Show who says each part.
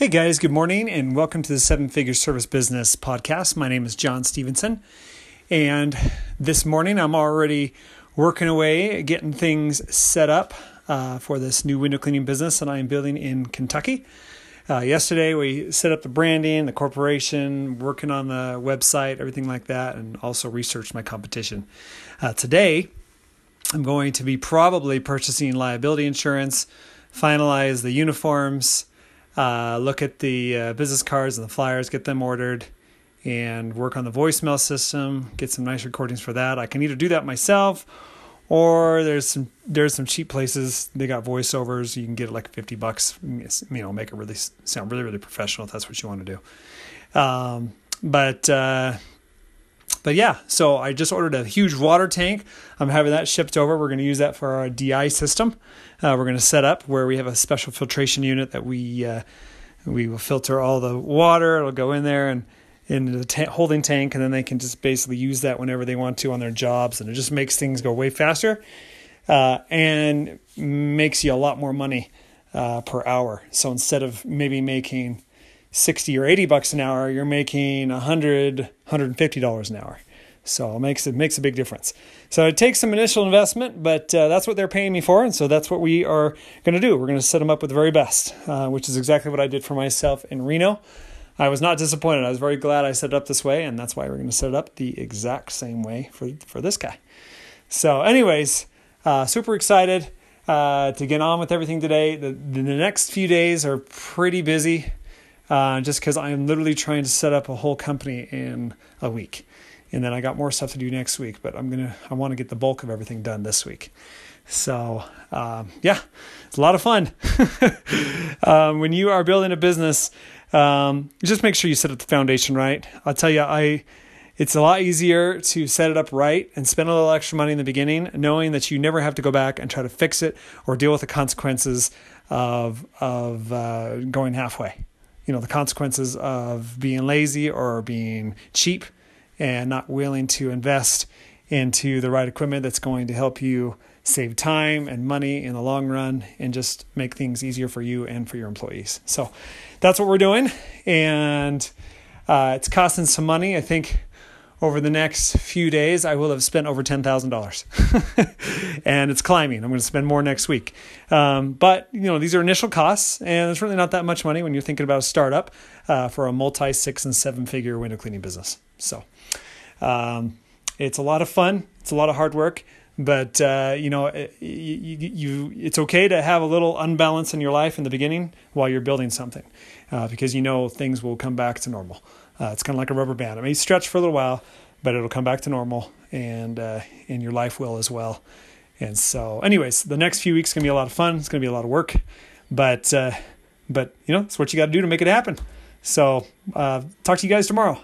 Speaker 1: Hey guys, good morning and welcome to the Seven Figure Service Business Podcast. My name is John Stevenson, and this morning I'm already working away getting things set up uh, for this new window cleaning business that I am building in Kentucky. Uh, yesterday we set up the branding, the corporation, working on the website, everything like that, and also researched my competition. Uh, today I'm going to be probably purchasing liability insurance, finalize the uniforms uh, look at the uh, business cards and the flyers, get them ordered, and work on the voicemail system. Get some nice recordings for that. I can either do that myself, or there's some there's some cheap places they got voiceovers. You can get it like fifty bucks. You know, make it really sound really really professional if that's what you want to do. Um, but uh, but yeah, so I just ordered a huge water tank. I'm having that shipped over. We're going to use that for our DI system. Uh, we're going to set up where we have a special filtration unit that we uh, we will filter all the water. It'll go in there and in the ta- holding tank, and then they can just basically use that whenever they want to on their jobs, and it just makes things go way faster uh, and makes you a lot more money uh, per hour. So instead of maybe making 60 or 80 bucks an hour, you're making 100, 150 dollars an hour. So it makes it makes a big difference. So it takes some initial investment, but uh, that's what they're paying me for, and so that's what we are going to do. We're going to set them up with the very best, uh, which is exactly what I did for myself in Reno. I was not disappointed. I was very glad I set it up this way, and that's why we're going to set it up the exact same way for for this guy. So, anyways, uh, super excited uh, to get on with everything today. The, the next few days are pretty busy uh, just because I am literally trying to set up a whole company in a week. And then I got more stuff to do next week, but I'm gonna I want to get the bulk of everything done this week. So um, yeah, it's a lot of fun. um, when you are building a business, um, just make sure you set up the foundation right. I'll tell you, I it's a lot easier to set it up right and spend a little extra money in the beginning, knowing that you never have to go back and try to fix it or deal with the consequences of of uh, going halfway you know the consequences of being lazy or being cheap and not willing to invest into the right equipment that's going to help you save time and money in the long run and just make things easier for you and for your employees. So that's what we're doing. And uh, it's costing some money. I think over the next few days, I will have spent over $10,000 and it's climbing. I'm going to spend more next week. Um, but, you know, these are initial costs and it's really not that much money when you're thinking about a startup uh, for a multi six and seven figure window cleaning business. So, um, it's a lot of fun. It's a lot of hard work, but uh, you know, you, you, it's okay to have a little unbalance in your life in the beginning while you're building something, uh, because you know things will come back to normal. Uh, it's kind of like a rubber band. It may stretch for a little while, but it'll come back to normal, and uh, and your life will as well. And so, anyways, the next few weeks gonna be a lot of fun. It's gonna be a lot of work, but uh, but you know, it's what you got to do to make it happen. So, uh, talk to you guys tomorrow.